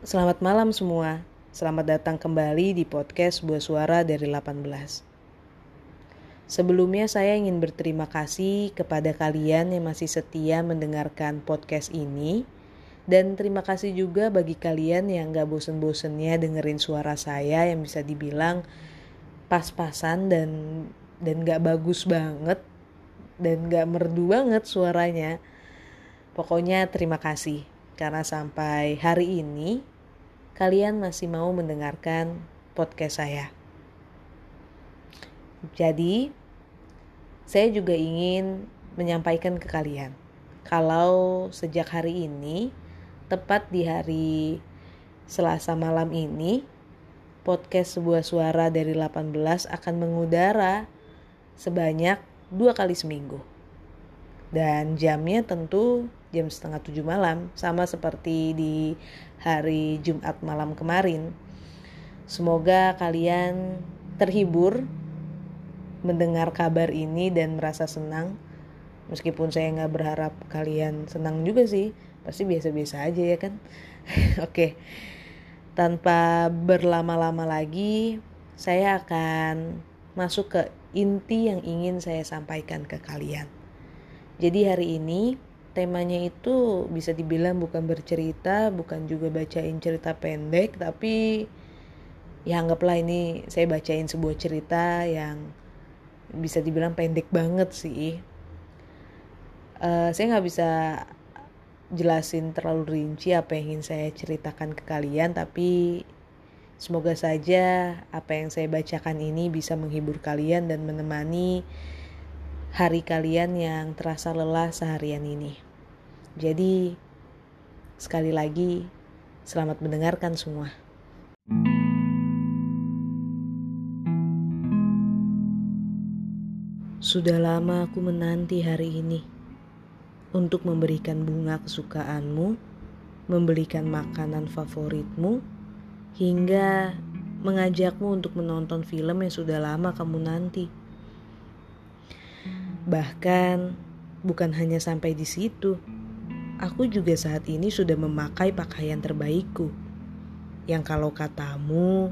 Selamat malam semua. Selamat datang kembali di podcast Buah Suara dari 18. Sebelumnya saya ingin berterima kasih kepada kalian yang masih setia mendengarkan podcast ini. Dan terima kasih juga bagi kalian yang gak bosen-bosennya dengerin suara saya yang bisa dibilang pas-pasan dan dan gak bagus banget dan gak merdu banget suaranya. Pokoknya terima kasih karena sampai hari ini kalian masih mau mendengarkan podcast saya. Jadi, saya juga ingin menyampaikan ke kalian kalau sejak hari ini, tepat di hari Selasa malam ini, podcast sebuah suara dari 18 akan mengudara sebanyak dua kali seminggu. Dan jamnya tentu jam setengah tujuh malam, sama seperti di hari Jumat malam kemarin. Semoga kalian terhibur mendengar kabar ini dan merasa senang. Meskipun saya nggak berharap kalian senang juga sih, pasti biasa-biasa aja ya kan. Oke, tanpa berlama-lama lagi, saya akan masuk ke inti yang ingin saya sampaikan ke kalian. Jadi hari ini temanya itu bisa dibilang bukan bercerita, bukan juga bacain cerita pendek, tapi ya anggaplah ini saya bacain sebuah cerita yang bisa dibilang pendek banget sih. Uh, saya nggak bisa jelasin terlalu rinci apa yang ingin saya ceritakan ke kalian, tapi semoga saja apa yang saya bacakan ini bisa menghibur kalian dan menemani hari kalian yang terasa lelah seharian ini. Jadi, sekali lagi, selamat mendengarkan semua. Sudah lama aku menanti hari ini untuk memberikan bunga kesukaanmu, membelikan makanan favoritmu, hingga mengajakmu untuk menonton film yang sudah lama kamu nanti. Bahkan bukan hanya sampai di situ. Aku juga saat ini sudah memakai pakaian terbaikku. Yang kalau katamu,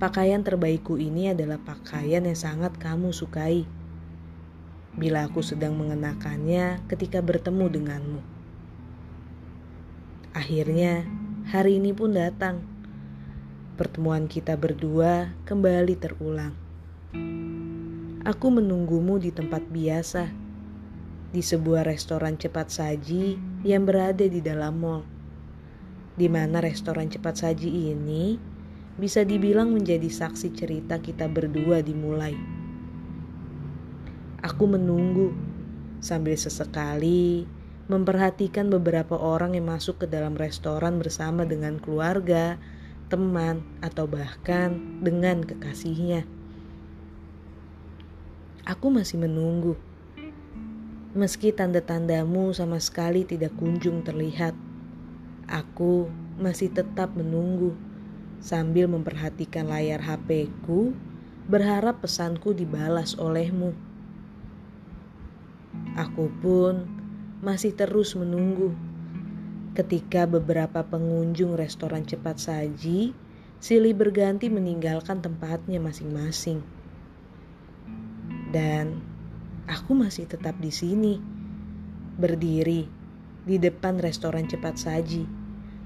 pakaian terbaikku ini adalah pakaian yang sangat kamu sukai. Bila aku sedang mengenakannya ketika bertemu denganmu. Akhirnya, hari ini pun datang. Pertemuan kita berdua kembali terulang. Aku menunggumu di tempat biasa, di sebuah restoran cepat saji yang berada di dalam mall. Di mana restoran cepat saji ini bisa dibilang menjadi saksi cerita kita berdua dimulai. Aku menunggu sambil sesekali memperhatikan beberapa orang yang masuk ke dalam restoran bersama dengan keluarga, teman, atau bahkan dengan kekasihnya. Aku masih menunggu. Meski tanda-tandamu sama sekali tidak kunjung terlihat, aku masih tetap menunggu sambil memperhatikan layar HP-ku, berharap pesanku dibalas olehmu. Aku pun masih terus menunggu ketika beberapa pengunjung restoran cepat saji silih berganti meninggalkan tempatnya masing-masing. Dan aku masih tetap di sini, berdiri di depan restoran cepat saji,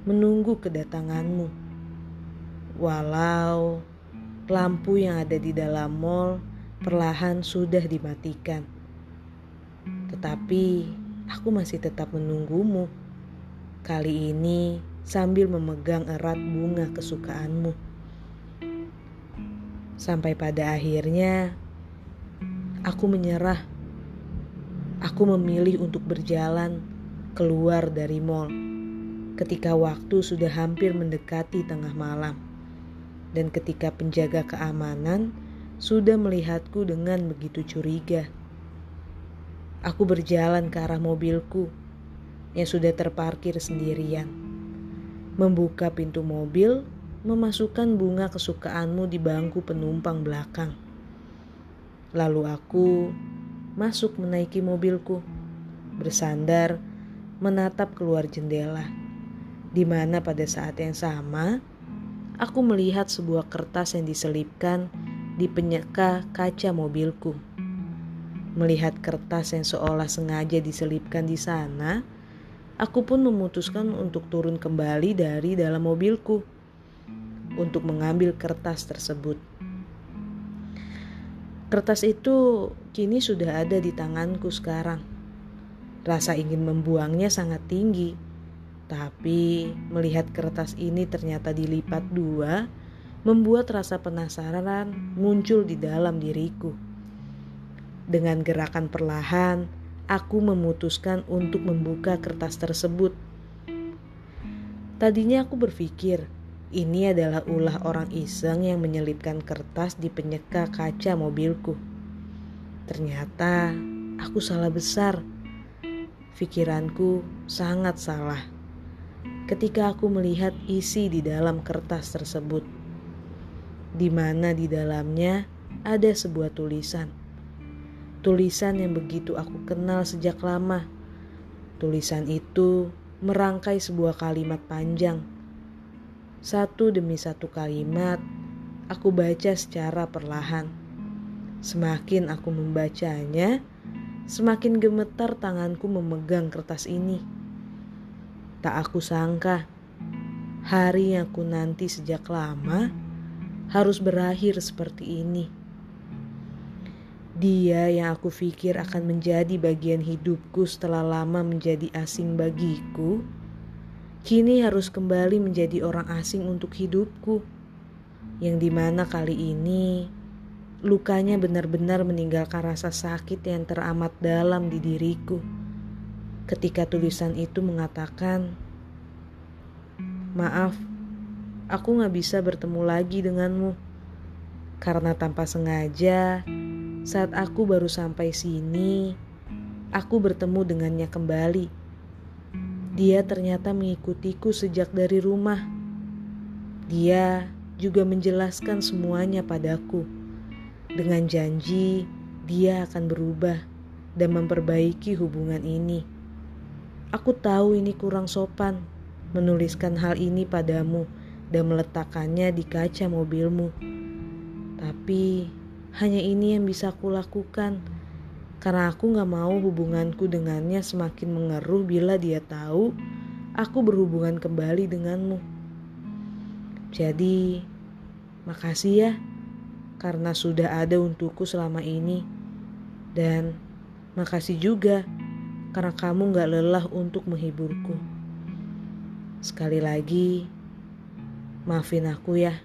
menunggu kedatanganmu. Walau lampu yang ada di dalam mall perlahan sudah dimatikan. Tetapi aku masih tetap menunggumu. Kali ini sambil memegang erat bunga kesukaanmu. Sampai pada akhirnya Aku menyerah. Aku memilih untuk berjalan keluar dari mall ketika waktu sudah hampir mendekati tengah malam, dan ketika penjaga keamanan sudah melihatku dengan begitu curiga. Aku berjalan ke arah mobilku yang sudah terparkir sendirian, membuka pintu mobil, memasukkan bunga kesukaanmu di bangku penumpang belakang Lalu aku masuk menaiki mobilku, bersandar menatap keluar jendela, di mana pada saat yang sama aku melihat sebuah kertas yang diselipkan di penyeka kaca mobilku. Melihat kertas yang seolah sengaja diselipkan di sana, aku pun memutuskan untuk turun kembali dari dalam mobilku untuk mengambil kertas tersebut. Kertas itu kini sudah ada di tanganku sekarang. Rasa ingin membuangnya sangat tinggi, tapi melihat kertas ini ternyata dilipat dua, membuat rasa penasaran muncul di dalam diriku. Dengan gerakan perlahan, aku memutuskan untuk membuka kertas tersebut. Tadinya aku berpikir ini adalah ulah orang iseng yang menyelipkan kertas di penyeka kaca mobilku. Ternyata aku salah besar. Pikiranku sangat salah. Ketika aku melihat isi di dalam kertas tersebut, di mana di dalamnya ada sebuah tulisan. Tulisan yang begitu aku kenal sejak lama. Tulisan itu merangkai sebuah kalimat panjang satu demi satu kalimat, aku baca secara perlahan. Semakin aku membacanya, semakin gemetar tanganku memegang kertas ini. Tak aku sangka, hari yang aku nanti sejak lama harus berakhir seperti ini. Dia yang aku pikir akan menjadi bagian hidupku setelah lama menjadi asing bagiku kini harus kembali menjadi orang asing untuk hidupku, yang di mana kali ini lukanya benar-benar meninggalkan rasa sakit yang teramat dalam di diriku. Ketika tulisan itu mengatakan, "Maaf, aku gak bisa bertemu lagi denganmu karena tanpa sengaja." Saat aku baru sampai sini, aku bertemu dengannya kembali dia ternyata mengikutiku sejak dari rumah. Dia juga menjelaskan semuanya padaku. Dengan janji, dia akan berubah dan memperbaiki hubungan ini. Aku tahu ini kurang sopan menuliskan hal ini padamu dan meletakkannya di kaca mobilmu. Tapi hanya ini yang bisa aku lakukan karena aku gak mau hubunganku dengannya semakin mengeruh bila dia tahu aku berhubungan kembali denganmu. Jadi, makasih ya karena sudah ada untukku selama ini. Dan makasih juga karena kamu gak lelah untuk menghiburku. Sekali lagi, maafin aku ya.